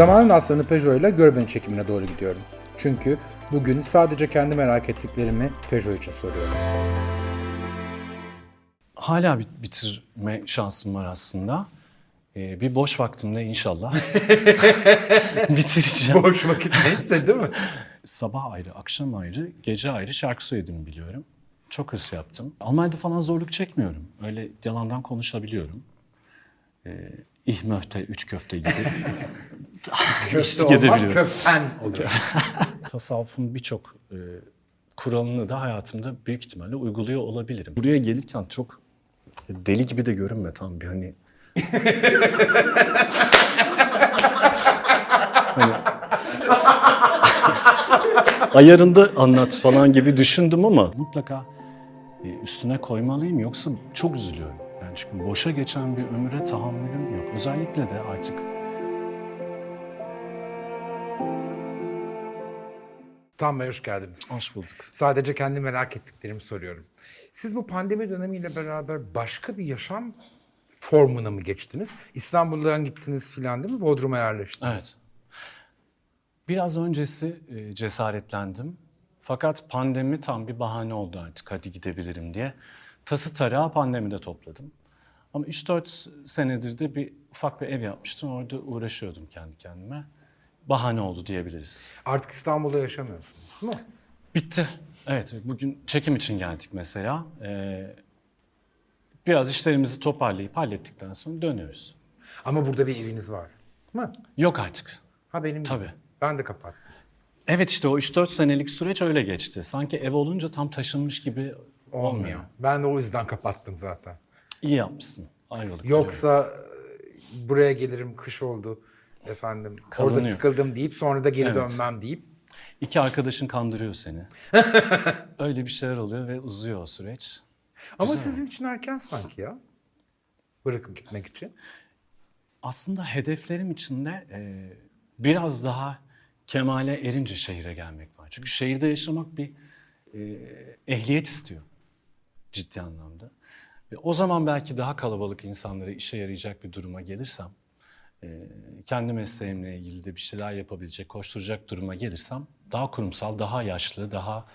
Zamanın aslanı Peugeot ile Görbeni çekimine doğru gidiyorum. Çünkü bugün sadece kendi merak ettiklerimi Peugeot için soruyorum. Hala bit- bitirme şansım var aslında. Ee, bir boş vaktimde inşallah bitireceğim. Boş vakit neyse değil mi? Sabah ayrı, akşam ayrı, gece ayrı şarkı söylediğimi biliyorum. Çok hırs yaptım. Almanya'da falan zorluk çekmiyorum. Öyle yalandan konuşabiliyorum. Ee, ich möchte, üç köfte gibi. Köfte olmaz köften olur. Tasavvufun birçok e, kuralını da hayatımda büyük ihtimalle uyguluyor olabilirim. Buraya gelirken çok deli gibi de görünme tam bir hani... hani ayarında anlat falan gibi düşündüm ama mutlaka e, üstüne koymalıyım yoksa çok üzülüyorum. Yani çünkü boşa geçen bir ömüre tahammülüm yok. Özellikle de artık Tam Bey hoş geldiniz. hoş bulduk. Sadece kendi merak ettiklerimi soruyorum. Siz bu pandemi dönemiyle beraber başka bir yaşam formuna mı geçtiniz? İstanbul'dan gittiniz filan değil mi? Bodrum'a yerleştiniz. Evet. Biraz öncesi e, cesaretlendim. Fakat pandemi tam bir bahane oldu artık hadi gidebilirim diye. Tası tarağı pandemide topladım. Ama 3-4 senedir de bir ufak bir ev yapmıştım. Orada uğraşıyordum kendi kendime. Bahane oldu diyebiliriz. Artık İstanbul'da yaşamıyorsunuz değil mi? Bitti. Evet, bugün çekim için geldik mesela. Ee, biraz işlerimizi toparlayıp hallettikten sonra dönüyoruz. Ama burada bir eviniz var. Değil mi? Yok artık. Ha benim gibi. Tabii. Ben de kapattım. Evet işte o 3-4 senelik süreç öyle geçti. Sanki ev olunca tam taşınmış gibi olmuyor. Olmuyor. Ben de o yüzden kapattım zaten. İyi yapmışsın. Ayvalık. Yoksa buraya gelirim kış oldu efendim. Orada Kazanıyor. sıkıldım deyip sonra da geri Evet. dönmem deyip. İki arkadaşın kandırıyor seni. öyle bir şeyler oluyor ve uzuyor o süreç. Ama sizin için erken sanki ya. Bırakıp gitmek için. Aslında hedeflerim içinde e, biraz daha kemale erince şehire gelmek var. Çünkü şehirde yaşamak bir e, ehliyet istiyor ciddi anlamda. Ve o zaman belki daha kalabalık insanlara işe yarayacak bir duruma gelirsem, e, kendi mesleğimle ilgili de bir şeyler yapabilecek, koşturacak duruma gelirsem daha kurumsal, daha yaşlı, daha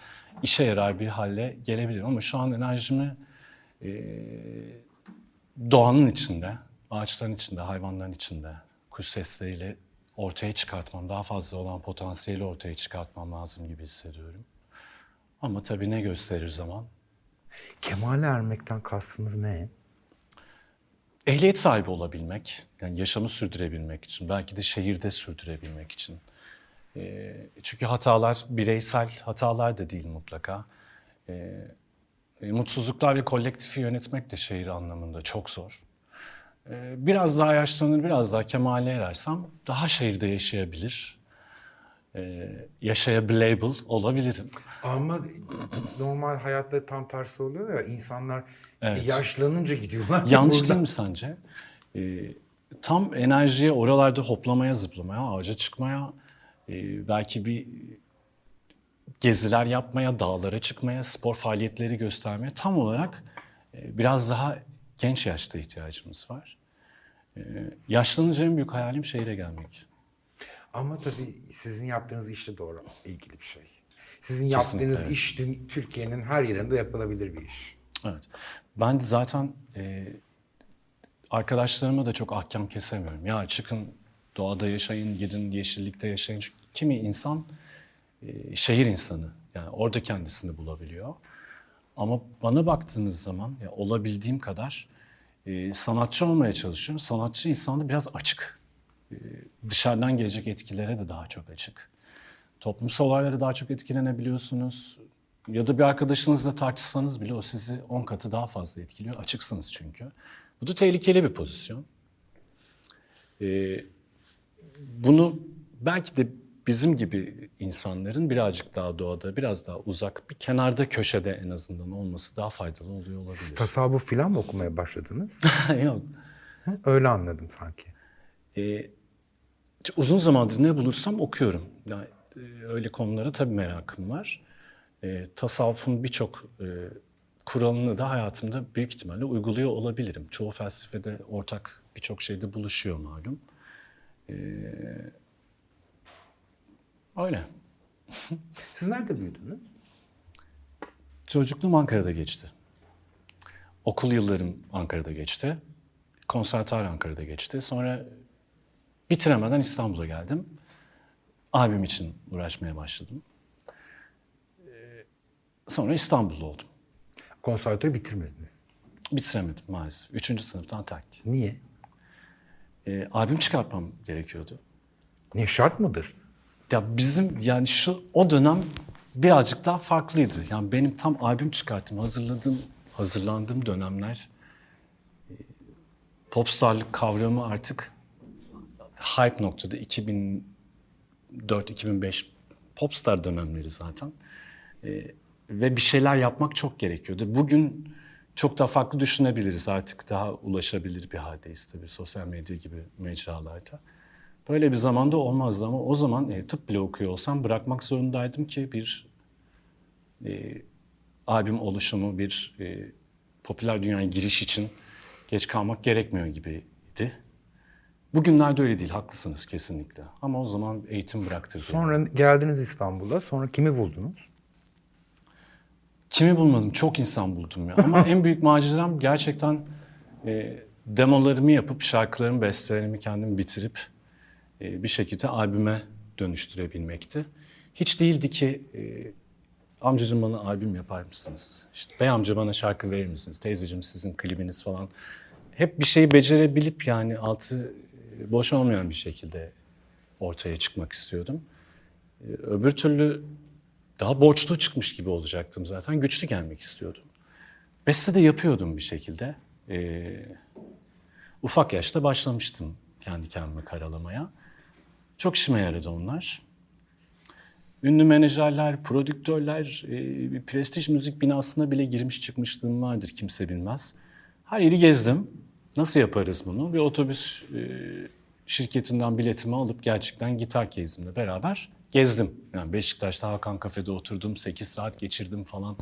işe yarar bir hale gelebilirim. Ama şu an enerjimi doğanın içinde, ağaçların içinde, hayvanların içinde, kuş sesleriyle ortaya çıkartmam, daha fazla olan potansiyeli ortaya çıkartmam lazım gibi hissediyorum. Ama tabii ne gösterir zaman? Kemale ermekten kastınız ne? Ehliyet sahibi olabilmek, yani yaşamı sürdürebilmek için, belki de şehirde sürdürebilmek için. Ee, çünkü hatalar bireysel hatalar da değil mutlaka. Ee, mutsuzluklar ve kolektifi yönetmek de şehir anlamında çok zor. Ee, biraz daha yaşlanır, biraz daha kemale erersem daha şehirde yaşayabilir, e, yaşayabiliable olabilirim. Ama normal hayatta tam tersi oluyor ya. insanlar Evet. yaşlanınca gidiyorlar. Yanlış Burada- değil mi sence? Ee, tam enerjiye oralarda hoplamaya, zıplamaya, ağaca çıkmaya, e, belki bir geziler yapmaya, dağlara çıkmaya, spor faaliyetleri göstermeye tam olarak e, biraz daha genç yaşta ihtiyacımız var. E, yaşlanınca en büyük hayalim şehire gelmek. Ama tabii sizin yaptığınız işle doğru ilgili bir şey. Sizin Kesinlikle, yaptığınız evet. iş Türkiye'nin her yerinde yapılabilir bir iş. Evet. Ben zaten e, arkadaşlarıma da çok ahkam kesemiyorum. Ya çıkın doğada yaşayın, gidin yeşillikte yaşayın. Çünkü kimi insan e, şehir insanı. Yani orada kendisini bulabiliyor. Ama bana baktığınız zaman ya olabildiğim kadar e, sanatçı olmaya çalışıyorum. Sanatçı insanda biraz açık. E, dışarıdan gelecek etkilere de daha çok açık. Toplumsal olaylara daha çok etkilenebiliyorsunuz. Ya da bir arkadaşınızla tartışsanız bile o sizi 10 katı daha fazla etkiliyor. Açıksınız çünkü. Bu da tehlikeli bir pozisyon. Ee, bunu belki de bizim gibi insanların birazcık daha doğada, biraz daha uzak, bir kenarda köşede en azından olması daha faydalı oluyor olabilir. Siz tasavvuf falan mı okumaya başladınız? Yok. Öyle anladım sanki. Ee, uzun zamandır ne bulursam okuyorum. Yani, e, öyle konulara tabii merakım var. E, tasavvufun birçok e, kuralını da hayatımda büyük ihtimalle uyguluyor olabilirim. Çoğu felsefede ortak birçok şeyde buluşuyor malum. E, Öyle. Siz nerede büyüdünüz? Çocukluğum Ankara'da geçti. Okul yıllarım Ankara'da geçti. Konservatuar Ankara'da geçti. Sonra bitiremeden İstanbul'a geldim. Abim için uğraşmaya başladım. Ee, Sonra İstanbul'da oldum. Konservatuarı bitirmediniz. Bitiremedim maalesef. Üçüncü sınıftan terk. Niye? Ee, albüm çıkartmam gerekiyordu. Niye şart mıdır? Ya bizim yani şu o dönem birazcık daha farklıydı. Yani benim tam albüm çıkarttım, hazırladığım, hazırlandığım dönemler e, popstarlık kavramı artık hype noktada 2004-2005 popstar dönemleri zaten. E, ve bir şeyler yapmak çok gerekiyordu. Bugün çok daha farklı düşünebiliriz. Artık daha ulaşabilir bir haldeyiz tabii sosyal medya gibi mecralarda. Böyle bir zamanda olmazdı ama o zaman e, tıp bile okuyor olsam bırakmak zorundaydım ki bir e, albüm oluşumu, bir e, popüler dünyaya giriş için geç kalmak gerekmiyor gibiydi. Bugünlerde öyle değil, haklısınız kesinlikle. Ama o zaman eğitim bıraktırdı. Sonra geldiniz İstanbul'a. Sonra kimi buldunuz? Kimi bulmadım, çok insan buldum ya. Ama en büyük maceram gerçekten e, demolarımı yapıp, şarkılarımı, bestelerimi kendim bitirip e, bir şekilde albüme dönüştürebilmekti. Hiç değildi ki e, amcacığım bana albüm yapar mısınız? İşte bey amca bana şarkı verir misiniz? Teyzeciğim sizin klibiniz falan. Hep bir şeyi becerebilip yani altı boş olmayan bir şekilde ortaya çıkmak istiyordum. E, öbür türlü daha borçlu çıkmış gibi olacaktım zaten. Güçlü gelmek istiyordum. Beste de yapıyordum bir şekilde. Ee, ufak yaşta başlamıştım kendi kendime karalamaya. Çok işime yaradı onlar. Ünlü menajerler, prodüktörler, e, bir prestij müzik binasına bile girmiş çıkmışlığım vardır kimse bilmez. Her yeri gezdim. Nasıl yaparız bunu? Bir otobüs e, şirketinden biletimi alıp gerçekten gitar case'imle beraber gezdim. Yani Beşiktaş'ta Hakan Kafe'de oturdum, 8 saat geçirdim falan.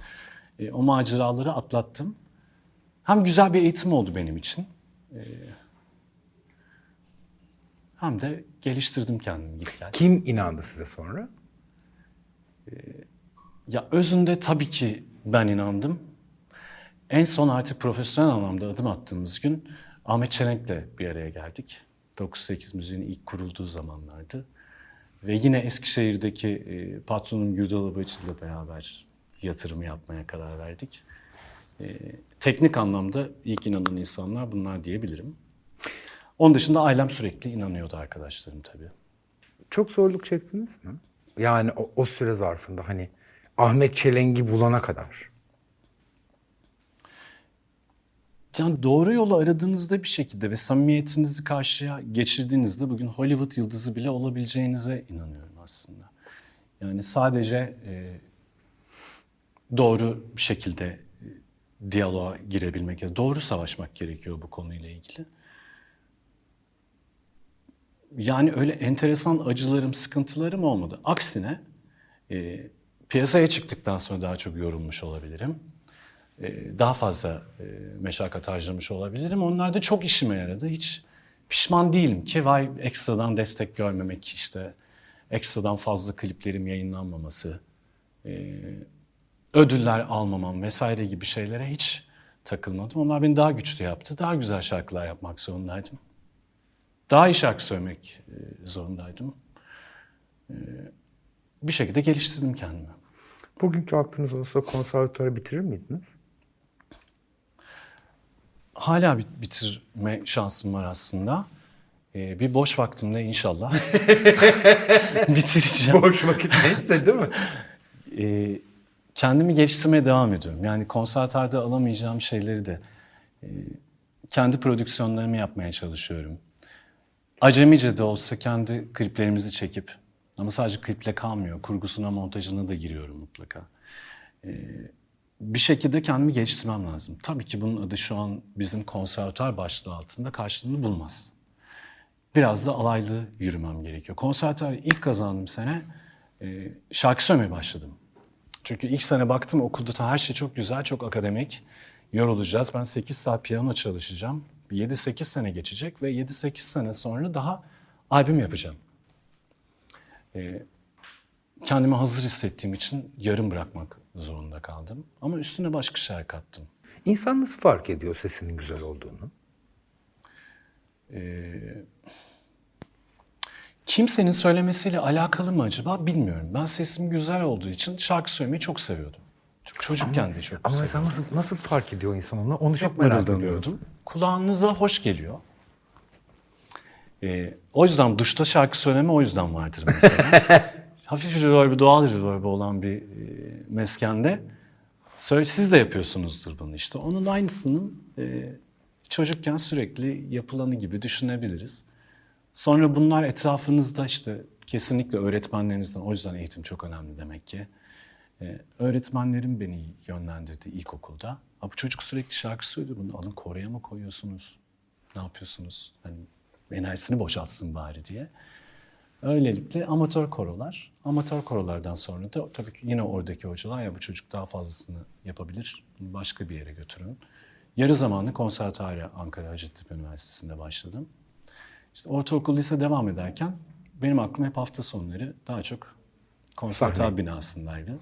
E, o maceraları atlattım. Hem güzel bir eğitim oldu benim için. E, hem de geliştirdim kendimi git gel. Kim inandı size sonra? Ya özünde tabii ki ben inandım. En son artık profesyonel anlamda adım attığımız gün Ahmet Çelenk'le bir araya geldik. 98 müziğin ilk kurulduğu zamanlardı. Ve yine Eskişehir'deki e, patronum Gürdal Abacı ile beraber yatırım yapmaya karar verdik. E, teknik anlamda ilk inanan insanlar bunlar diyebilirim. Onun dışında ailem sürekli inanıyordu arkadaşlarım tabii. Çok zorluk çektiniz mi? Yani o, o süre zarfında hani Ahmet Çelenk'i bulana kadar. Yani doğru yolu aradığınızda bir şekilde ve samimiyetinizi karşıya geçirdiğinizde bugün Hollywood yıldızı bile olabileceğinize inanıyorum aslında. Yani sadece e, doğru bir şekilde e, diyaloğa girebilmek, ya doğru savaşmak gerekiyor bu konuyla ilgili. Yani öyle enteresan acılarım, sıkıntılarım olmadı. Aksine e, piyasaya çıktıktan sonra daha çok yorulmuş olabilirim. E, daha fazla e, meşakkat harcamış olabilirim. Onlar da çok işime yaradı. Hiç pişman değilim ki vay ekstradan destek görmemek işte ekstradan fazla kliplerim yayınlanmaması, e, ödüller almamam vesaire gibi şeylere hiç takılmadım. Onlar beni daha güçlü yaptı. Daha güzel şarkılar yapmak zorundaydım. Daha iyi şarkı söylemek e, zorundaydım. Bir şekilde geliştirdim kendimi. Bugünkü aklınız olsa konservatuarı bitirir miydiniz? Hala bit- bitirme şansım var aslında. Ee, bir boş vaktimde inşallah bitireceğim. Boş vakit neyse değil mi? Ee, kendimi geliştirmeye devam ediyorum. Yani konservatuarda alamayacağım şeyleri de e, kendi prodüksiyonlarımı yapmaya çalışıyorum. Acemice de olsa kendi kliplerimizi çekip ama sadece kliple kalmıyor. Kurgusuna, montajına da giriyorum mutlaka. Ee, bir şekilde kendimi geliştirmem lazım. Tabii ki bunun adı şu an bizim konservatuar başlığı altında karşılığını bulmaz. Biraz da alaylı yürümem gerekiyor. Konservatuarı ilk kazandığım sene e, şarkı söylemeye başladım. Çünkü ilk sene baktım okulda her şey çok güzel, çok akademik. Yorulacağız. Ben 8 saat piyano çalışacağım. 7-8 sene geçecek ve 7-8 sene sonra daha albüm yapacağım. Ee, kendimi hazır hissettiğim için yarım bırakmak zorunda kaldım. Ama üstüne başka şeyler kattım. İnsan nasıl fark ediyor sesinin güzel olduğunu? Kimsenin söylemesiyle alakalı mı acaba bilmiyorum. Ben sesim güzel olduğu için şarkı söylemeyi çok seviyordum. Çok çocukken de çok Ama mesela nasıl, nasıl fark ediyor insan onu? Onu çok Çok merak mırıldanıyordum. Kulağınıza hoş geliyor. Ee, o yüzden duşta şarkı söyleme o yüzden vardır mesela. Hafif reverb, doğal reverb olan bir e, meskende siz de yapıyorsunuzdur bunu işte. Onun aynısının e, çocukken sürekli yapılanı gibi düşünebiliriz. Sonra bunlar etrafınızda işte kesinlikle öğretmenlerinizden, o yüzden eğitim çok önemli demek ki. Ee, öğretmenlerim beni yönlendirdi ilkokulda. Ha, bu çocuk sürekli şarkı söylüyor. Bunu alın koruya mı koyuyorsunuz? Ne yapıyorsunuz? Hani enerjisini boşaltsın bari diye. Öylelikle amatör korolar. Amatör korolardan sonra da tabii ki yine oradaki hocalar ya bu çocuk daha fazlasını yapabilir. Başka bir yere götürün. Yarı zamanlı konservatuarya Ankara Hacettepe Üniversitesi'nde başladım. İşte ortaokul, lise devam ederken benim aklım hep hafta sonları daha çok konservatuar binasındaydı.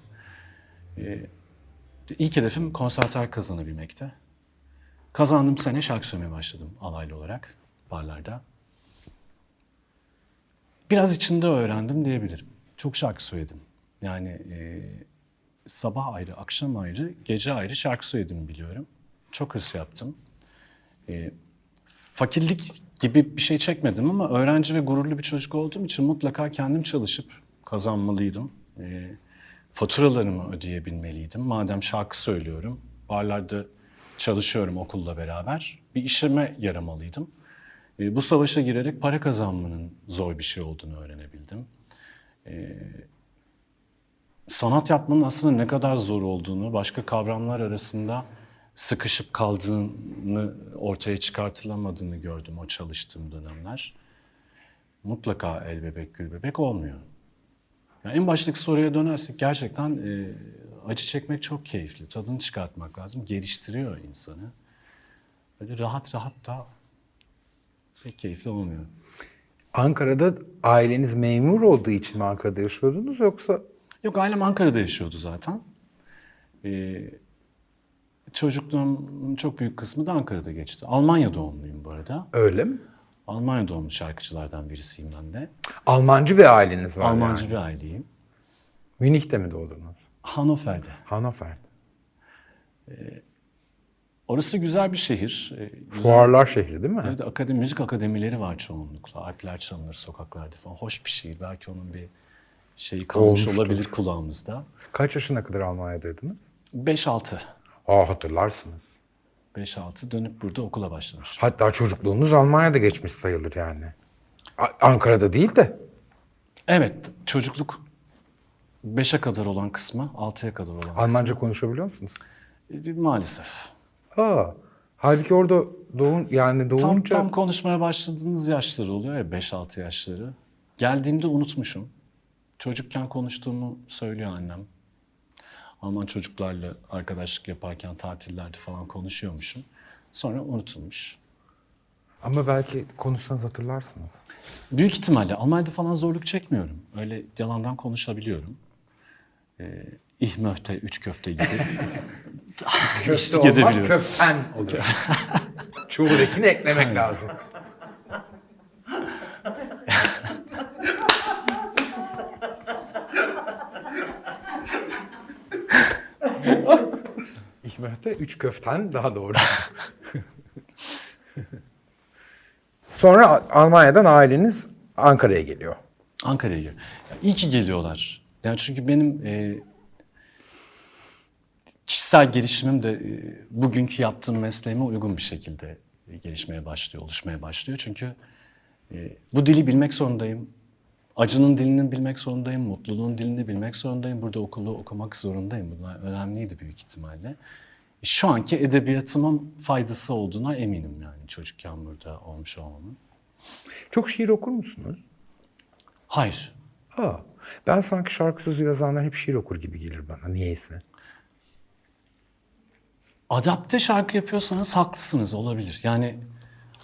Ee, ilk hedefim konservatuar kazanabilmekte. Kazandığım sene şarkı söylemeye başladım alaylı olarak barlarda. Biraz içinde öğrendim diyebilirim. Çok şarkı söyledim. Yani e, sabah ayrı, akşam ayrı, gece ayrı şarkı söylediğimi biliyorum. Çok hırs yaptım. E, fakirlik gibi bir şey çekmedim ama öğrenci ve gururlu bir çocuk olduğum için mutlaka kendim çalışıp kazanmalıydım. E, faturalarımı ödeyebilmeliydim. Madem şarkı söylüyorum, barlarda çalışıyorum okulla beraber, bir işime yaramalıydım. E, bu savaşa girerek para kazanmanın zor bir şey olduğunu öğrenebildim. E, sanat yapmanın aslında ne kadar zor olduğunu, başka kavramlar arasında sıkışıp kaldığını, ortaya çıkartılamadığını gördüm o çalıştığım dönemler. Mutlaka el bebek gül bebek olmuyor. Yani en baştaki soruya dönersek gerçekten e, acı çekmek çok keyifli. Tadını çıkartmak lazım. Geliştiriyor insanı. Böyle rahat rahat da pek keyifli olmuyor. Ankara'da aileniz memur olduğu için mi Ankara'da yaşıyordunuz yoksa? Yok ailem Ankara'da yaşıyordu zaten. Ee, çocukluğum çok büyük kısmı da Ankara'da geçti. Almanya doğumluyum bu arada. Öyle mi? Almanya doğumlu şarkıcılardan birisiyim ben de. Almancı bir aileniz var Almancı yani. bir aileyim. Münih'te mi doğdunuz? Hannover'de. Hannover'de. Orası güzel bir şehir. Güzel- Fuarlar şehri değil mi? Evet, akademi, müzik akademileri var çoğunlukla. Alpler çalınır sokaklarda falan. Hoş bir şehir. Belki onun bir şeyi kalmış Olmuştur. olabilir kulağımızda. Kaç yaşına kadar Almanya'daydınız? 5-6. Aa hatırlarsınız. 5-6 dönüp burada okula başlamış. Hatta çocukluğunuz Almanya'da geçmiş sayılır yani. Ankara'da değil de. Evet, çocukluk 5'e kadar olan kısmı 6'ya kadar olan kısmı. Almanca konuşabiliyor musunuz? E, Maalesef. Aa. Halbuki orada doğun yani Tam, doğunca tam konuşmaya başladığınız yaşları oluyor ya 5-6 yaşları. Geldiğimde unutmuşum. Çocukken konuştuğumu söylüyor annem. Alman çocuklarla arkadaşlık yaparken tatillerde falan konuşuyormuşum. Sonra unutulmuş. ama belki konuşsanız hatırlarsınız. Büyük ihtimalle Almanya'da falan zorluk çekmiyorum. Öyle yalandan konuşabiliyorum. Ee, ich möchte, üç köfte gibi. Köfte olmaz, köften olur. Çoğudakini eklemek lazım. Ich möchte üç köften daha doğru. Sonra Almanya'dan aileniz Ankara'ya geliyor. Ankara'ya geliyor. Ya, İyi ki geliyorlar. Yani çünkü benim e, kişisel gelişimim de e, bugünkü yaptığım mesleğime uygun bir şekilde gelişmeye başlıyor, oluşmaya başlıyor. Çünkü e, bu dili bilmek zorundayım. Acının dilini bilmek zorundayım, mutluluğun dilini bilmek zorundayım. Burada okulu okumak zorundayım. Bunlar önemliydi büyük ihtimalle. E, Şu anki edebiyatımın faydası olduğuna eminim yani çocukken burada olmuş olmamın. Çok şiir okur musunuz? Hayır, Aa, ben sanki şarkı sözü yazanlar hep şiir okur gibi gelir bana niyeyse. Adapte şarkı yapıyorsanız haklısınız olabilir. Yani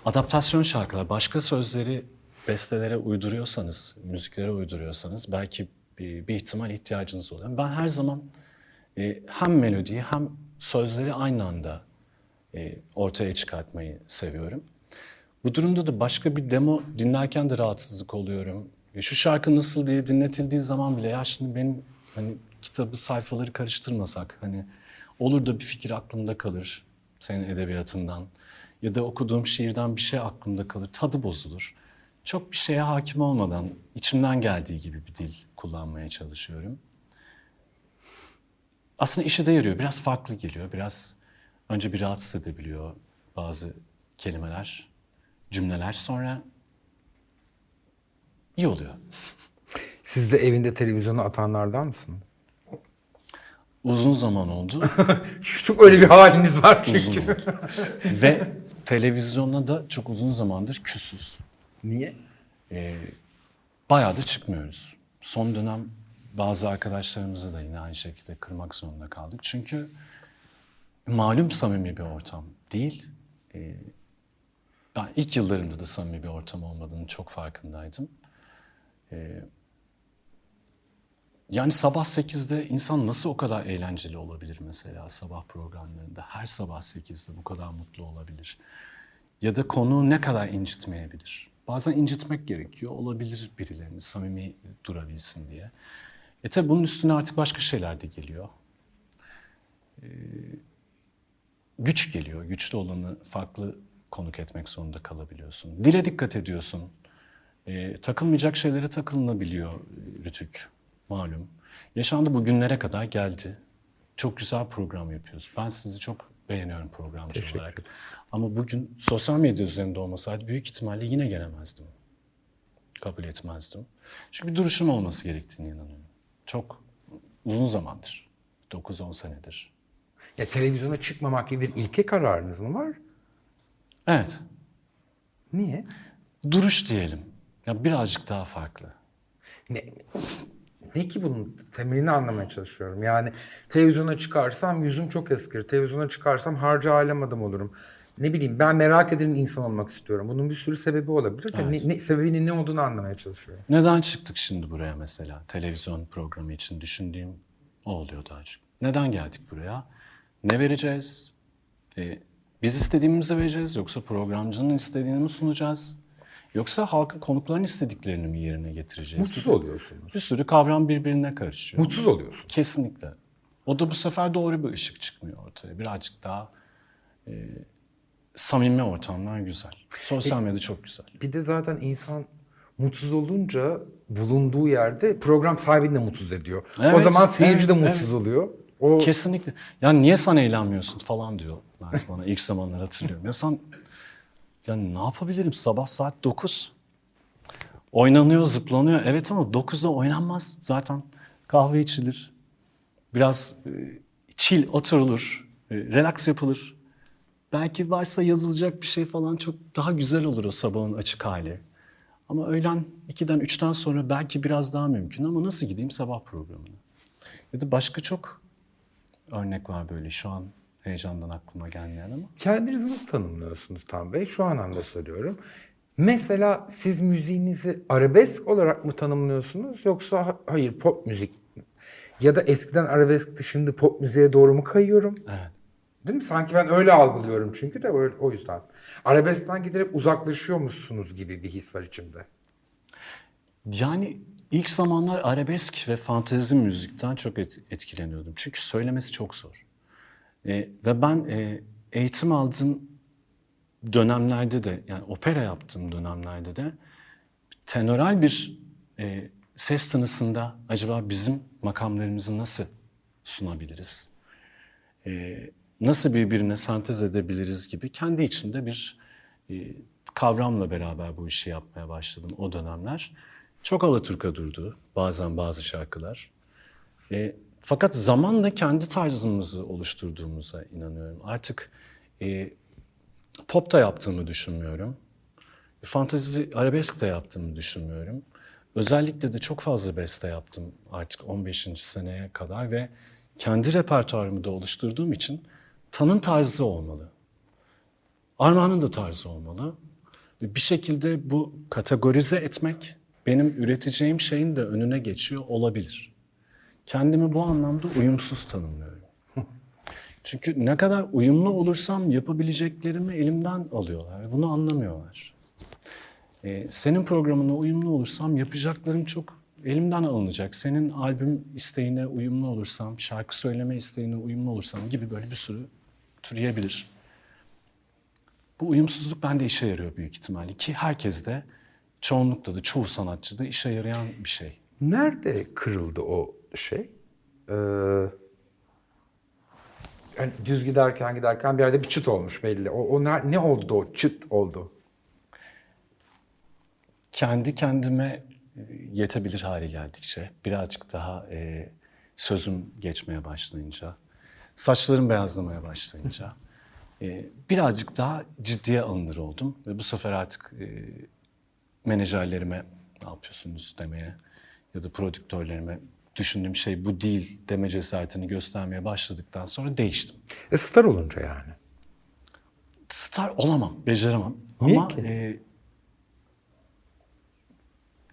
adaptasyon şarkılar, başka sözleri bestelere uyduruyorsanız, müziklere uyduruyorsanız belki bir, bir ihtimal ihtiyacınız oluyor. Ben her zaman e, hem melodiyi hem sözleri aynı anda e, ortaya çıkartmayı seviyorum. Bu durumda da başka bir demo dinlerken de rahatsızlık oluyorum. E, şu şarkı nasıl diye dinletildiği zaman bile ya şimdi benim hani kitabı sayfaları karıştırmasak hani olur da bir fikir aklımda kalır senin edebiyatından ya da okuduğum şiirden bir şey aklımda kalır, tadı bozulur. Çok bir şeye hakim olmadan içimden geldiği gibi bir dil kullanmaya çalışıyorum. Aslında işe de yarıyor. Biraz farklı geliyor. Biraz önce bir rahatsız edebiliyor bazı kelimeler, cümleler. Sonra iyi oluyor. Siz de evinde televizyonu atanlardan mısınız? Uzun zaman oldu. Çok öyle bir haliniz var uzun çünkü. oldu. Ve televizyona da çok uzun zamandır küsüz. Niye? Bayağı da çıkmıyoruz. Son dönem bazı arkadaşlarımızı da yine aynı şekilde kırmak zorunda kaldık. Çünkü malum samimi bir ortam değil. Ee, ben ilk yıllarımda da samimi bir ortam olmadığını çok farkındaydım. Ee, yani sabah 8'de insan nasıl o kadar eğlenceli olabilir mesela sabah programlarında? Her sabah 8'de bu kadar mutlu olabilir. Ya da konuğu ne kadar incitmeyebilir? Bazen incitmek gerekiyor. Olabilir birilerini samimi durabilsin diye. E tabi bunun üstüne artık başka şeyler de geliyor. Ee, güç geliyor. Güçlü olanı farklı konuk etmek zorunda kalabiliyorsun. Dile dikkat ediyorsun. Ee, takılmayacak şeylere takılınabiliyor Rütük. Malum. Yaşandı bugünlere kadar geldi. Çok güzel program yapıyoruz. Ben sizi çok beğeniyorum programcı Teşekkür olarak. Ama bugün sosyal medya üzerinde olmasaydı büyük ihtimalle yine gelemezdim. Kabul etmezdim. Çünkü bir duruşum olması gerektiğini inanıyorum. Çok uzun zamandır. 9-10 senedir. Ya televizyona çıkmamak gibi bir ilke kararınız mı var? Evet. Niye? Duruş diyelim. Ya birazcık daha farklı. Ne, ne ki bunun temelini anlamaya çalışıyorum. Yani televizyona çıkarsam yüzüm çok eskir. Televizyona çıkarsam harca alem adam olurum. Ne bileyim ben merak eden insan olmak istiyorum. Bunun bir sürü sebebi olabilir. de Ne, ne, sebebinin ne olduğunu anlamaya çalışıyorum. Neden çıktık şimdi buraya mesela? Televizyon programı için düşündüğüm o oluyor daha çok. Neden geldik buraya? Ne vereceğiz? Ee, biz istediğimizi vereceğiz yoksa programcının istediğini mi sunacağız? Yoksa halkın konukların istediklerini mi yerine getireceğiz? Mutsuz gibi oluyorsunuz. Bir sürü kavram birbirine karışıyor. Mutsuz oluyorsun. Kesinlikle. O da bu sefer doğru bir ışık çıkmıyor ortaya. Birazcık daha e, samimi ortamlar güzel. Sosyal medya çok güzel. Bir de zaten insan mutsuz olunca bulunduğu yerde program sahibini de mutsuz ediyor. o Evet, zaman seyirci de evet, mutsuz oluyor. O Kesinlikle. Ya niye sen eğlenmiyorsun falan diyor bana ilk zamanlar hatırlıyorum. Ya sen ya ne yapabilirim sabah saat 9. Oynanıyor, zıplanıyor. Evet ama 9'da oynanmaz. Zaten kahve içilir. Biraz e, chill oturulur. E, relax yapılır. Belki varsa yazılacak bir şey falan çok daha güzel olur o sabahın açık hali. Ama öğlen 2'den 3'ten sonra belki biraz daha mümkün ama nasıl gideyim sabah programına? Ya da başka çok örnek var böyle şu an heyecandan aklıma gelmeyen ama. kendinizi nasıl tanımlıyorsunuz Tam Bey? Şu anlamda soruyorum. Mesela siz müziğinizi arabesk olarak mı tanımlıyorsunuz yoksa ha- hayır pop müzik? Ya da eskiden arabeskti şimdi pop müziğe doğru mu kayıyorum? Evet. Değil mi? Sanki ben öyle algılıyorum çünkü de öyle, o yüzden. Arabeskten giderek uzaklaşıyor musunuz gibi bir his var içimde. Yani ilk zamanlar arabesk ve fantezi müzikten çok et- etkileniyordum. Çünkü söylemesi çok zor. E, ve ben e, eğitim aldığım dönemlerde de yani opera yaptığım dönemlerde de tenoral bir e, ses tınısında acaba bizim makamlarımızı nasıl sunabiliriz? E, nasıl birbirine sentez edebiliriz gibi kendi içimde bir e, kavramla beraber bu işi yapmaya başladım o dönemler. Çok Alaturka durdu bazen bazı şarkılar. E, fakat zamanla kendi tarzımızı oluşturduğumuza inanıyorum. Artık e, pop da yaptığımı düşünmüyorum. Fantezi arabesk de yaptığımı düşünmüyorum. Özellikle de çok fazla beste yaptım artık 15. seneye kadar ve kendi repertuarımı da oluşturduğum için Tan'ın tarzı olmalı. Armağan'ın da tarzı olmalı. Bir şekilde bu kategorize etmek benim üreteceğim şeyin de önüne geçiyor olabilir. Kendimi bu anlamda uyumsuz tanımlıyorum. Çünkü ne kadar uyumlu olursam yapabileceklerimi elimden alıyorlar ve bunu anlamıyorlar. Ee, senin programına uyumlu olursam yapacaklarım çok elimden alınacak. Senin albüm isteğine uyumlu olursam, şarkı söyleme isteğine uyumlu olursam gibi böyle bir sürü türeyebilir. Bu uyumsuzluk bende işe yarıyor büyük ihtimalle ki herkes de çoğunlukla da çoğu sanatçıda işe yarayan bir şey. Nerede kırıldı o şey? Ee, yani düz giderken giderken bir yerde bir çıt olmuş belli. O, o ne, oldu da o çıt oldu? kendi kendime e, yetebilir hale geldikçe, birazcık daha e, sözüm geçmeye başlayınca, saçlarım beyazlamaya başlayınca, e, birazcık daha ciddiye alınır oldum. Ve bu sefer artık e, menajerlerime ne yapıyorsunuz demeye ya da prodüktörlerime düşündüğüm şey bu değil deme cesaretini göstermeye başladıktan sonra değiştim. E star olunca yani. Star olamam, beceremem. Niye Ama ki? e,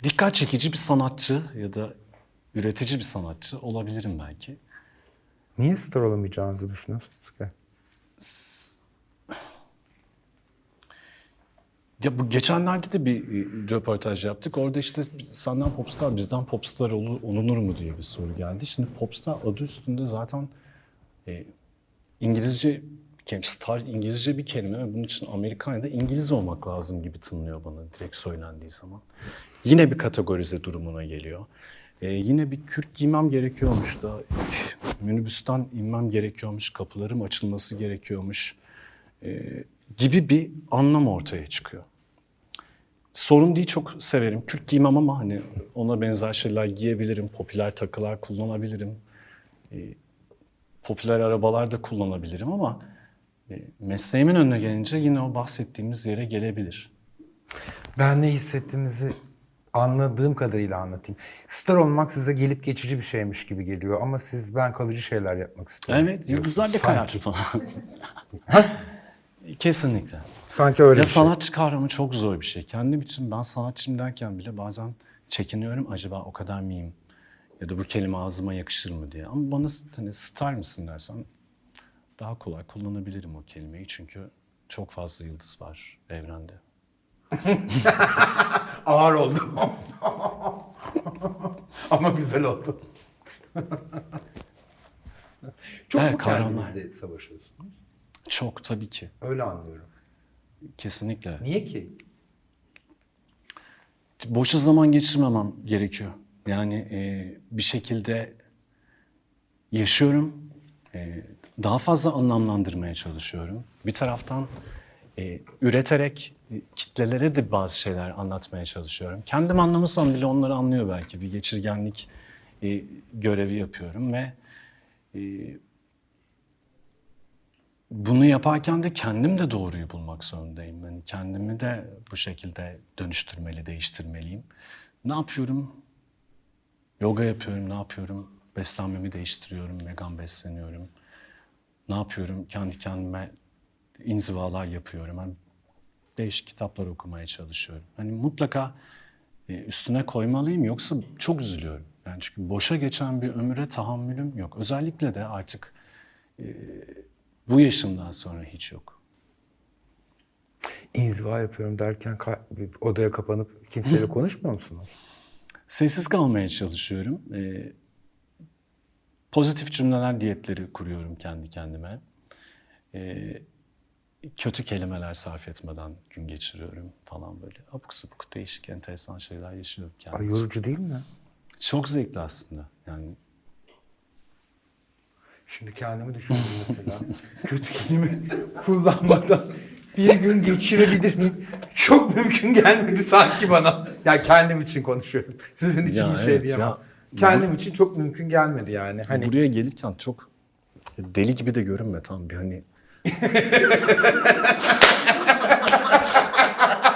dikkat çekici bir sanatçı ya da üretici bir sanatçı olabilirim belki. Niye star olamayacağınızı düşünüyorsunuz ki? Ya bu geçenlerde de bir e, röportaj yaptık. Orada işte senden popstar, bizden popstar olu- olunur mu diye bir soru geldi. Şimdi popstar adı üstünde zaten e, İngilizce star İngilizce bir kelime ve bunun için Amerikan ya da İngiliz olmak lazım gibi tınlıyor bana direkt söylendiği zaman. Yine bir kategorize durumuna geliyor. E, yine bir kürk giymem gerekiyormuş da minibüsten inmem gerekiyormuş, kapılarım açılması gerekiyormuş e, gibi bir anlam ortaya çıkıyor. Sorun değil çok severim. Kürk giymem ama hani ona benzer şeyler giyebilirim. Popüler takılar kullanabilirim. E, popüler arabalar da kullanabilirim ama e, mesleğimin önüne gelince yine o bahsettiğimiz yere gelebilir. Ben ne hissettiğinizi anladığım kadarıyla anlatayım. Star olmak size gelip geçici bir şeymiş gibi geliyor ama siz ben kalıcı şeyler yapmak istiyorum. Evet, yıldızlar da kayar falan. Kesinlikle. Sanki öyle Ya bir şey. sanatçı kavramı çok zor bir şey. Kendim için ben sanatçıyım derken bile bazen çekiniyorum. Acaba o kadar mıyım? Ya da bu kelime ağzıma yakışır mı diye. Ama bana hani star mısın dersen daha kolay kullanabilirim o kelimeyi. Çünkü çok fazla yıldız var evrende. Ağır oldu. ama güzel oldu. Çok Evet, mu kendinizle savaşıyorsunuz? Çok tabii ki. Öyle anlıyorum. Kesinlikle. Niye ki? boşa zaman geçirmemem gerekiyor. Yani e, bir şekilde yaşıyorum, e, daha fazla anlamlandırmaya çalışıyorum. Bir taraftan e, üreterek e, kitlelere de bazı şeyler anlatmaya çalışıyorum. Kendim anlamasam bile onları anlıyor belki. Bir geçirgenlik e, görevi yapıyorum ve e, bunu yaparken de kendim de doğruyu bulmak zorundayım. Yani kendimi de bu şekilde dönüştürmeli, değiştirmeliyim. Ne yapıyorum? Yoga yapıyorum, ne yapıyorum? Beslenmemi değiştiriyorum, vegan besleniyorum. Ne yapıyorum? Kendi kendime inzivalar yapıyorum. Yani değişik kitaplar okumaya çalışıyorum. Hani mutlaka e, üstüne koymalıyım yoksa çok üzülüyorum. Yani çünkü boşa geçen bir ömüre tahammülüm yok. Özellikle de artık bu yaşımdan sonra hiç yok. İnziva yapıyorum derken odaya kapanıp kimseyle konuşmuyor musunuz? Sessiz kalmaya çalışıyorum. Ee, pozitif cümleler diyetleri kuruyorum kendi kendime. Ee, kötü kelimeler sarf etmeden gün geçiriyorum falan böyle. Abuk sabuk değişik enteresan şeyler yaşıyorum Ay kendim. yorucu değil mi? Çok zevkli aslında. Yani Şimdi kendimi düşündüm mesela. Kötü kelime kullanmadan bir gün geçirebilir miyim? Çok mümkün gelmedi sanki bana. Ya kendim için konuşuyorum. Sizin için Ya bir şey evet, diyemem. ya. Kendim için çok mümkün gelmedi yani. Hani buraya gelirken çok deli gibi de görünme tam bir hani.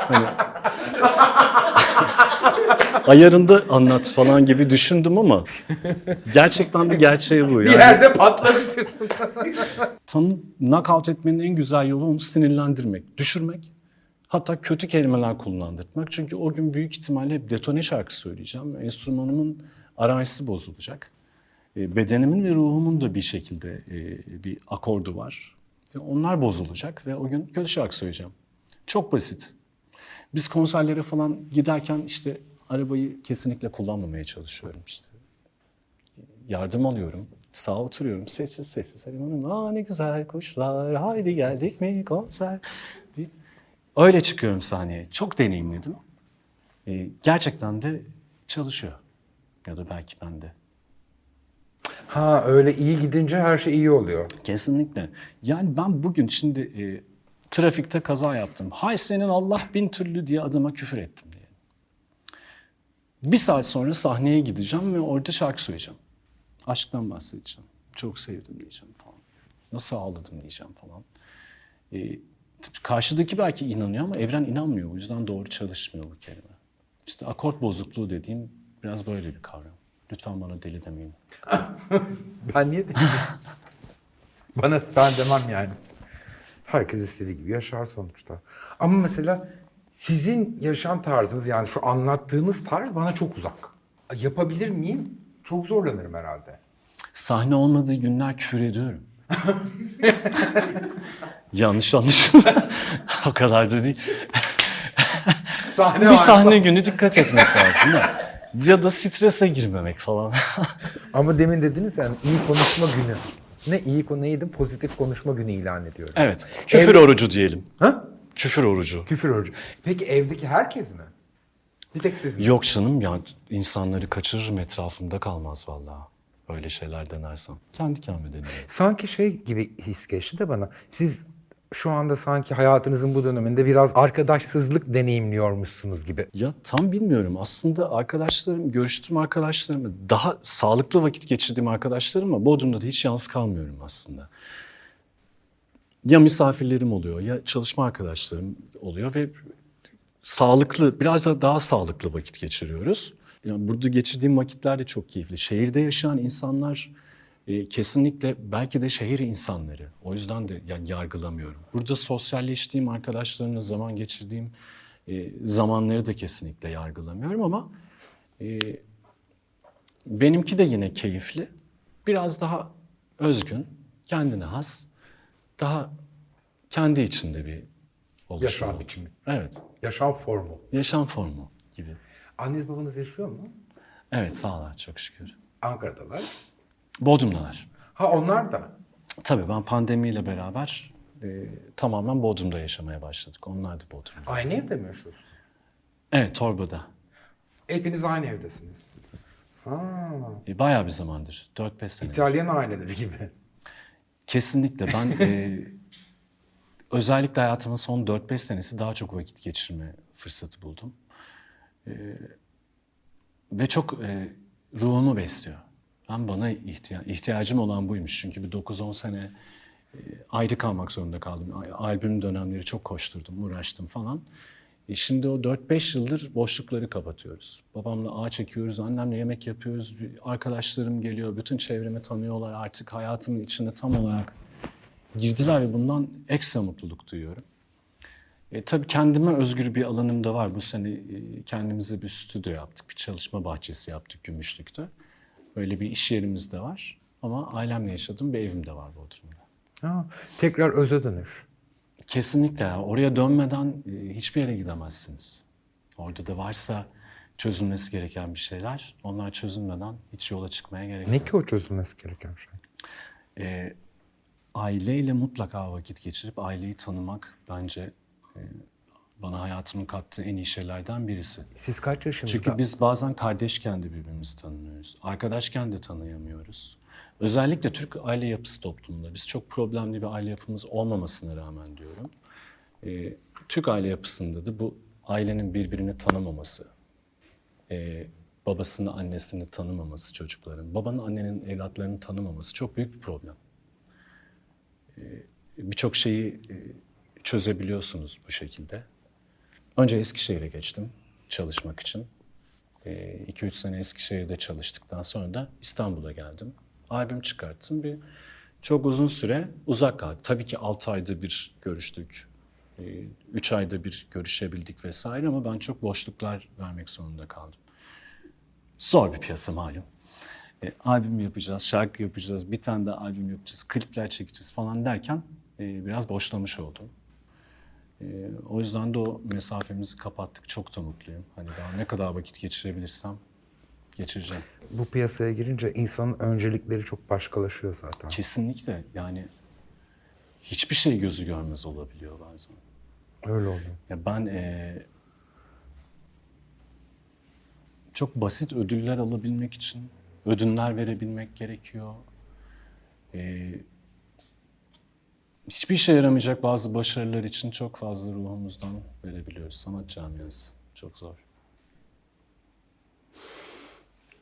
Hani- Ayarında anlat falan gibi düşündüm ama gerçekten de gerçeği bu. bir Yani yerde patladı. tanı knockout etmenin en güzel yolu onu sinirlendirmek, düşürmek. Hatta kötü kelimeler kullandırtmak. Çünkü o gün büyük ihtimalle hep detone şarkı söyleyeceğim. Enstrümanımın aranjisi bozulacak. E, bedenimin ve ruhumun da bir şekilde e, bir akordu var. Onlar bozulacak ve o gün kötü şarkı söyleyeceğim. Çok basit. Biz konserlere falan giderken işte arabayı kesinlikle kullanmamaya çalışıyorum işte. Yardım alıyorum. Sağ oturuyorum. Sessiz sessiz. Halim Hanım, aa ne güzel kuşlar. Haydi geldik mi konser. deyip Öyle çıkıyorum sahneye. Çok deneyimledim. Ee, gerçekten de çalışıyor. Ya da belki bende. Ha öyle iyi gidince her şey iyi oluyor. Kesinlikle. Yani ben bugün şimdi e, trafikte kaza yaptım. Hay senin Allah bin türlü diye adıma küfür ettim. Bir saat sonra sahneye gideceğim ve orada şarkı söyleyeceğim. Aşktan bahsedeceğim. Çok sevdim diyeceğim falan. Nasıl ağladım diyeceğim falan. E, karşıdaki belki inanıyor ama evren inanmıyor. O yüzden doğru çalışmıyor bu kelime. İşte akort bozukluğu dediğim biraz böyle bir kavram. Lütfen bana deli demeyin. Ben niye diyeyim? Bana ben demem yani. Herkes istediği gibi yaşar sonuçta. Ama mesela sizin yaşam tarzınız yani şu anlattığınız tarz bana çok uzak. Yapabilir miyim? Çok zorlanırım herhalde. Sahne olmadığı günler küfür ediyorum. Yanlış anlaşıldı. o kadar da değil. Sahne Bir varsa- sahne günü dikkat etmek lazım da. Ya da strese girmemek falan. Ama demin dediniz yani iyi konuşma günü. Ne iyi konu neydi? Pozitif konuşma günü ilan ediyorum. evet. Küfür orucu diyelim. Ha? Küfür orucu. Küfür orucu. Peki evdeki herkes mi? Bir tek siz mi? Yok canım ya insanları kaçırırım etrafımda kalmaz vallahi. Öyle şeyler denersem. Kendi kendime deniyorum. Sanki şey gibi his geçti de bana. Siz şu anda sanki hayatınızın bu döneminde biraz arkadaşsızlık deneyimliyormuşsunuz gibi. Ya tam bilmiyorum. Aslında arkadaşlarım, görüştüğüm arkadaşlarımı, daha sağlıklı vakit geçirdiğim arkadaşlarımla Bodrum'da da hiç yalnız kalmıyorum aslında. Ya misafirlerim oluyor ya çalışma arkadaşlarım oluyor ve sağlıklı, biraz da daha sağlıklı vakit geçiriyoruz. Yani burada geçirdiğim vakitler de çok keyifli. Şehirde yaşayan insanlar e, kesinlikle belki de şehir insanları. O yüzden de yani yargılamıyorum. Burada sosyalleştiğim arkadaşlarımla zaman geçirdiğim e, zamanları da kesinlikle yargılamıyorum ama e, benimki de yine keyifli. Biraz daha özgün, kendine has, daha kendi içinde bir oluşum. Yaşam biçimi. Evet, Yaşam formu. yaşam formu gibi. Anneniz babanız yaşıyor mu? Evet, sağ ol çok şükür. Ankara'dalar. Bodrum'dalar. Ha onlar da. Tabii ben pandemiyle beraber e, tamamen Bodrum'da yaşamaya başladık. Onlar da Bodrum'da. Aynı evde mi yaşıyorsunuz? Evet, Torba'da. Hepiniz aynı evdesiniz. Ha, E, bayağı bir zamandır. 4-5 sene. İtalyan aileleri gibi. Kesinlikle. Ben e, özellikle hayatımın son 4-5 senesi daha çok vakit geçirme fırsatı buldum. E, ve çok e, ruhumu besliyor. Ben bana ihtiya- ihtiyacım olan buymuş. Çünkü bir 9-10 sene e, ayrı kalmak zorunda kaldım. Albüm dönemleri çok koşturdum, uğraştım falan. E şimdi o 4-5 yıldır boşlukları kapatıyoruz. Babamla ağaç çekiyoruz, annemle yemek yapıyoruz. Arkadaşlarım geliyor, bütün çevremi tanıyorlar artık hayatımın içine tam olarak girdiler ve bundan ekstra mutluluk duyuyorum. E, tabii kendime özgür bir alanım da var. Bu sene e, kendimize bir stüdyo yaptık, bir çalışma bahçesi yaptık Gümüşlük'te. Öyle bir iş yerimiz de var. Ama ailemle yaşadığım bir evim de var Bodrum'da. Ha, tekrar öze dönüş. Kesinlikle ya. Oraya dönmeden e, hiçbir yere gidemezsiniz. Orada da varsa çözülmesi gereken bir şeyler, onlar çözülmeden hiç yola çıkmaya gerek yok. Ne ki o çözülmesi gereken şey? E, aileyle mutlaka vakit geçirip aileyi tanımak bence e, bana hayatımın kattığı en iyi şeylerden birisi. Siz kaç yaşınızda? Çünkü biz bazen kardeşken de birbirimizi tanımıyoruz. Arkadaşken de tanıyamıyoruz. Özellikle Türk aile yapısı toplumunda biz çok problemli bir aile yapımız olmamasına rağmen diyorum. e, Türk aile yapısında da bu ailenin birbirini tanımaması, e, babasını annesini tanımaması çocukların, babanın annenin evlatlarını tanımaması çok büyük bir problem. E, Birçok şeyi e, çözebiliyorsunuz bu şekilde. Önce Eskişehir'e geçtim çalışmak için. 2-3 sene Eskişehir'de çalıştıktan sonra da İstanbul'a geldim. Albüm çıkarttım. Bir çok uzun süre uzak kaldık. Tabii ki 6 ayda bir görüştük. E, üç ayda bir görüşebildik vesaire ama ben çok boşluklar vermek zorunda kaldım. Zor bir piyasa malum. E, albüm yapacağız, şarkı yapacağız, bir tane de albüm yapacağız, klipler çekeceğiz falan derken e, biraz boşlamış oldum. E, o yüzden de o mesafemizi kapattık. Çok da mutluyum. Hani daha ne kadar vakit geçirebilirsem geçireceğim. Bu piyasaya girince insanın öncelikleri çok başkalaşıyor zaten. Kesinlikle yani hiçbir şey gözü görmez olabiliyor bazen. Öyle oluyor. Ya ben eee, çok basit ödüller alabilmek için ödünler verebilmek gerekiyor. Eee, hiçbir işe yaramayacak bazı başarılar için çok fazla ruhumuzdan verebiliyoruz. Sanat camiası çok zor.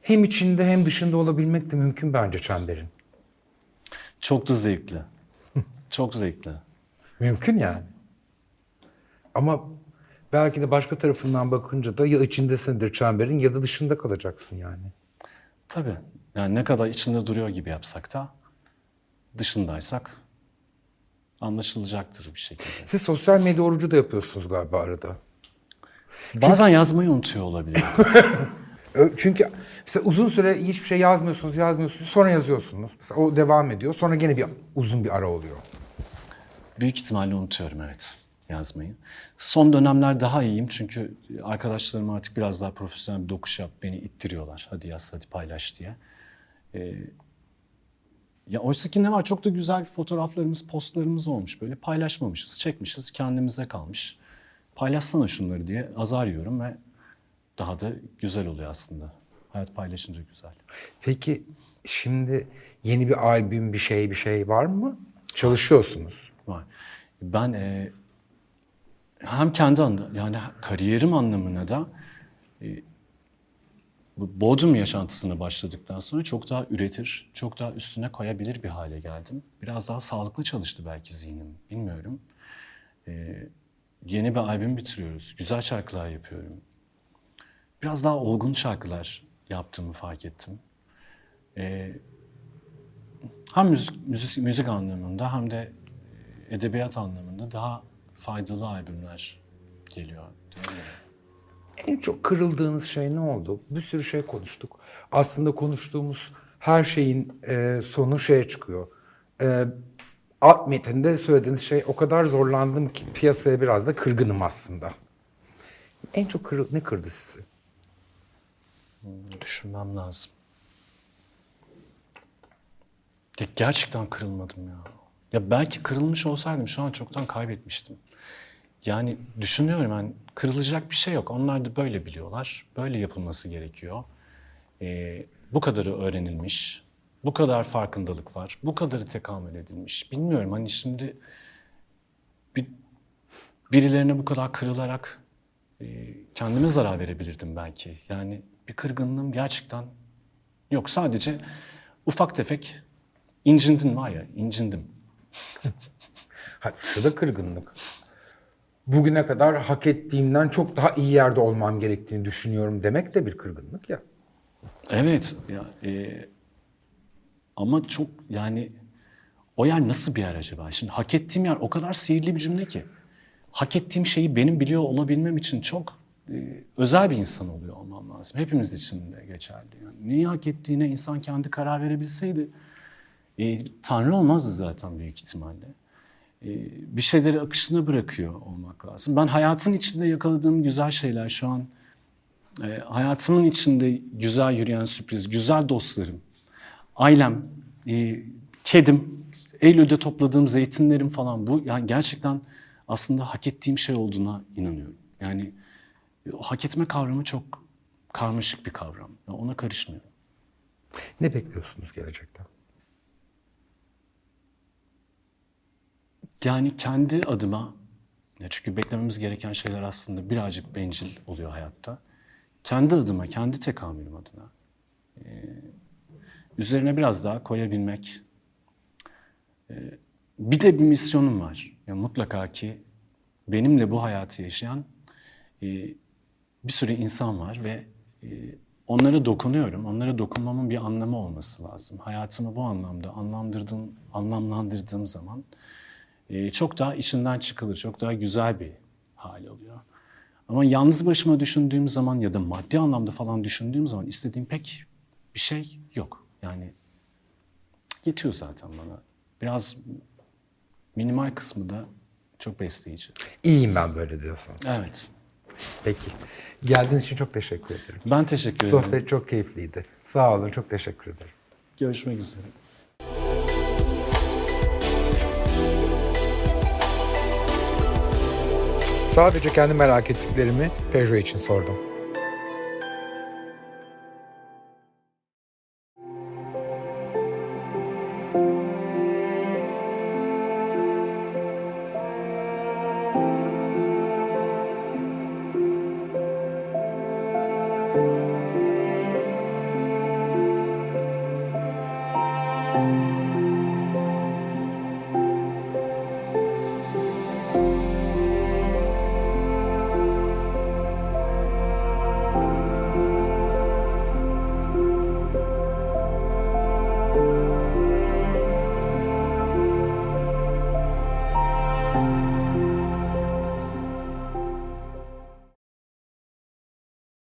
Hem içinde hem dışında olabilmek de mümkün bence çemberin. Çok da zevkli. Çok zevkli. Mümkün yani. Ama belki de başka tarafından bakınca da ya içindesindir çemberin ya da dışında kalacaksın yani. Tabii. Yani ne kadar içinde duruyor gibi yapsak da dışındaysak anlaşılacaktır bir şekilde. Siz sosyal medya orucu da yapıyorsunuz galiba arada. Bazen yazmayı unutuyor olabilir. Çünkü mesela uzun süre hiçbir şey yazmıyorsunuz, yazmıyorsunuz, sonra yazıyorsunuz. Mesela o devam ediyor, sonra gene bir uzun bir ara oluyor. Büyük ihtimalle unutuyorum evet yazmayı. Son dönemler daha iyiyim çünkü arkadaşlarım artık biraz daha profesyonel bir dokuş yap beni ittiriyorlar. Hadi yaz hadi paylaş diye. Ee, ya oysa ki ne var çok da güzel fotoğraflarımız, postlarımız olmuş. Böyle paylaşmamışız, çekmişiz, kendimize kalmış. Paylaşsana şunları diye azar yiyorum ve daha da güzel oluyor aslında. Hayat paylaşınca güzel. Peki şimdi yeni bir albüm, bir şey, bir şey var mı? Çalışıyorsunuz. Var. Ben e, hem kendi anlamda yani kariyerim anlamına da e, bu Bodrum yaşantısına başladıktan sonra çok daha üretir, çok daha üstüne koyabilir bir hale geldim. Biraz daha sağlıklı çalıştı belki zihnim, bilmiyorum. E, yeni bir albüm bitiriyoruz, güzel şarkılar yapıyorum. Biraz daha olgun şarkılar yaptığımı fark ettim. E, hem müzik, müzik, müzik anlamında hem de e, edebiyat anlamında daha faydalı albümler geliyor. En çok kırıldığınız şey ne oldu? Bir sürü şey konuştuk. Aslında konuştuğumuz her şeyin e, sonu şeye çıkıyor. E, alt metinde söylediğiniz şey o kadar zorlandım ki piyasaya biraz da kırgınım aslında. En çok kırı- ne kırdı sizi? Düşünmem lazım. Ya gerçekten kırılmadım ya. Ya belki kırılmış olsaydım şu an çoktan kaybetmiştim. Yani düşünüyorum yani kırılacak bir şey yok. Onlar da böyle biliyorlar. Böyle yapılması gerekiyor. Ee, bu kadarı öğrenilmiş. Bu kadar farkındalık var. Bu kadarı tekamül edilmiş. Bilmiyorum hani şimdi bir, birilerine bu kadar kırılarak e, kendime zarar verebilirdim belki. Yani bir kırgınlığım gerçekten yok. Sadece ufak tefek incindin var ya, incindim. Ha, şu da kırgınlık. Bugüne kadar hak ettiğimden çok daha iyi yerde olmam gerektiğini düşünüyorum demek de bir kırgınlık ya. Evet ya e, ama çok yani o yer nasıl bir yer acaba? Şimdi hak ettiğim yer o kadar sihirli bir cümle ki. Hak ettiğim şeyi benim biliyor olabilmem için çok özel bir insan oluyor olmam lazım. Hepimiz için de geçerli. Yani neyi hak ettiğine insan kendi karar verebilseydi e, Tanrı olmazdı zaten büyük ihtimalle. E, bir şeyleri akışına bırakıyor olmak lazım. Ben hayatın içinde yakaladığım güzel şeyler şu an e, hayatımın içinde güzel yürüyen sürpriz, güzel dostlarım, ailem, e, kedim, Eylül'de topladığım zeytinlerim falan bu yani gerçekten aslında hak ettiğim şey olduğuna inanıyorum. Yani e, hak etme kavramı çok karmaşık bir kavram. Yani ona karışmıyorum. Ne bekliyorsunuz gelecekten? Yani kendi adıma, ya çünkü beklememiz gereken şeyler aslında birazcık bencil oluyor hayatta. Kendi adıma, kendi tekamülüm adına e, üzerine biraz daha koyabilmek. E, bir de bir misyonum var. Ya mutlaka ki benimle bu hayatı yaşayan e, bir sürü insan var ve e, onlara dokunuyorum. Onlara dokunmamın bir anlamı olması lazım. Hayatımı bu anlamda anlamlandırdığım, anlamlandırdığım zaman e, çok daha içinden çıkılır, çok daha güzel bir hal alıyor. Ama yalnız başıma düşündüğüm zaman ya da maddi anlamda falan düşündüğüm zaman istediğim pek bir şey yok. Yani yetiyor zaten bana. Biraz minimal kısmı da çok besleyici. İyiyim ben böyle diyorsan. Evet. Peki. Geldiğin için çok teşekkür ederim. Ben teşekkür ederim. Sohbet çok keyifliydi. Sağ olun, çok teşekkür ederim. Görüşmek üzere. Sadece kendi merak ettiklerimi Peugeot için sordum.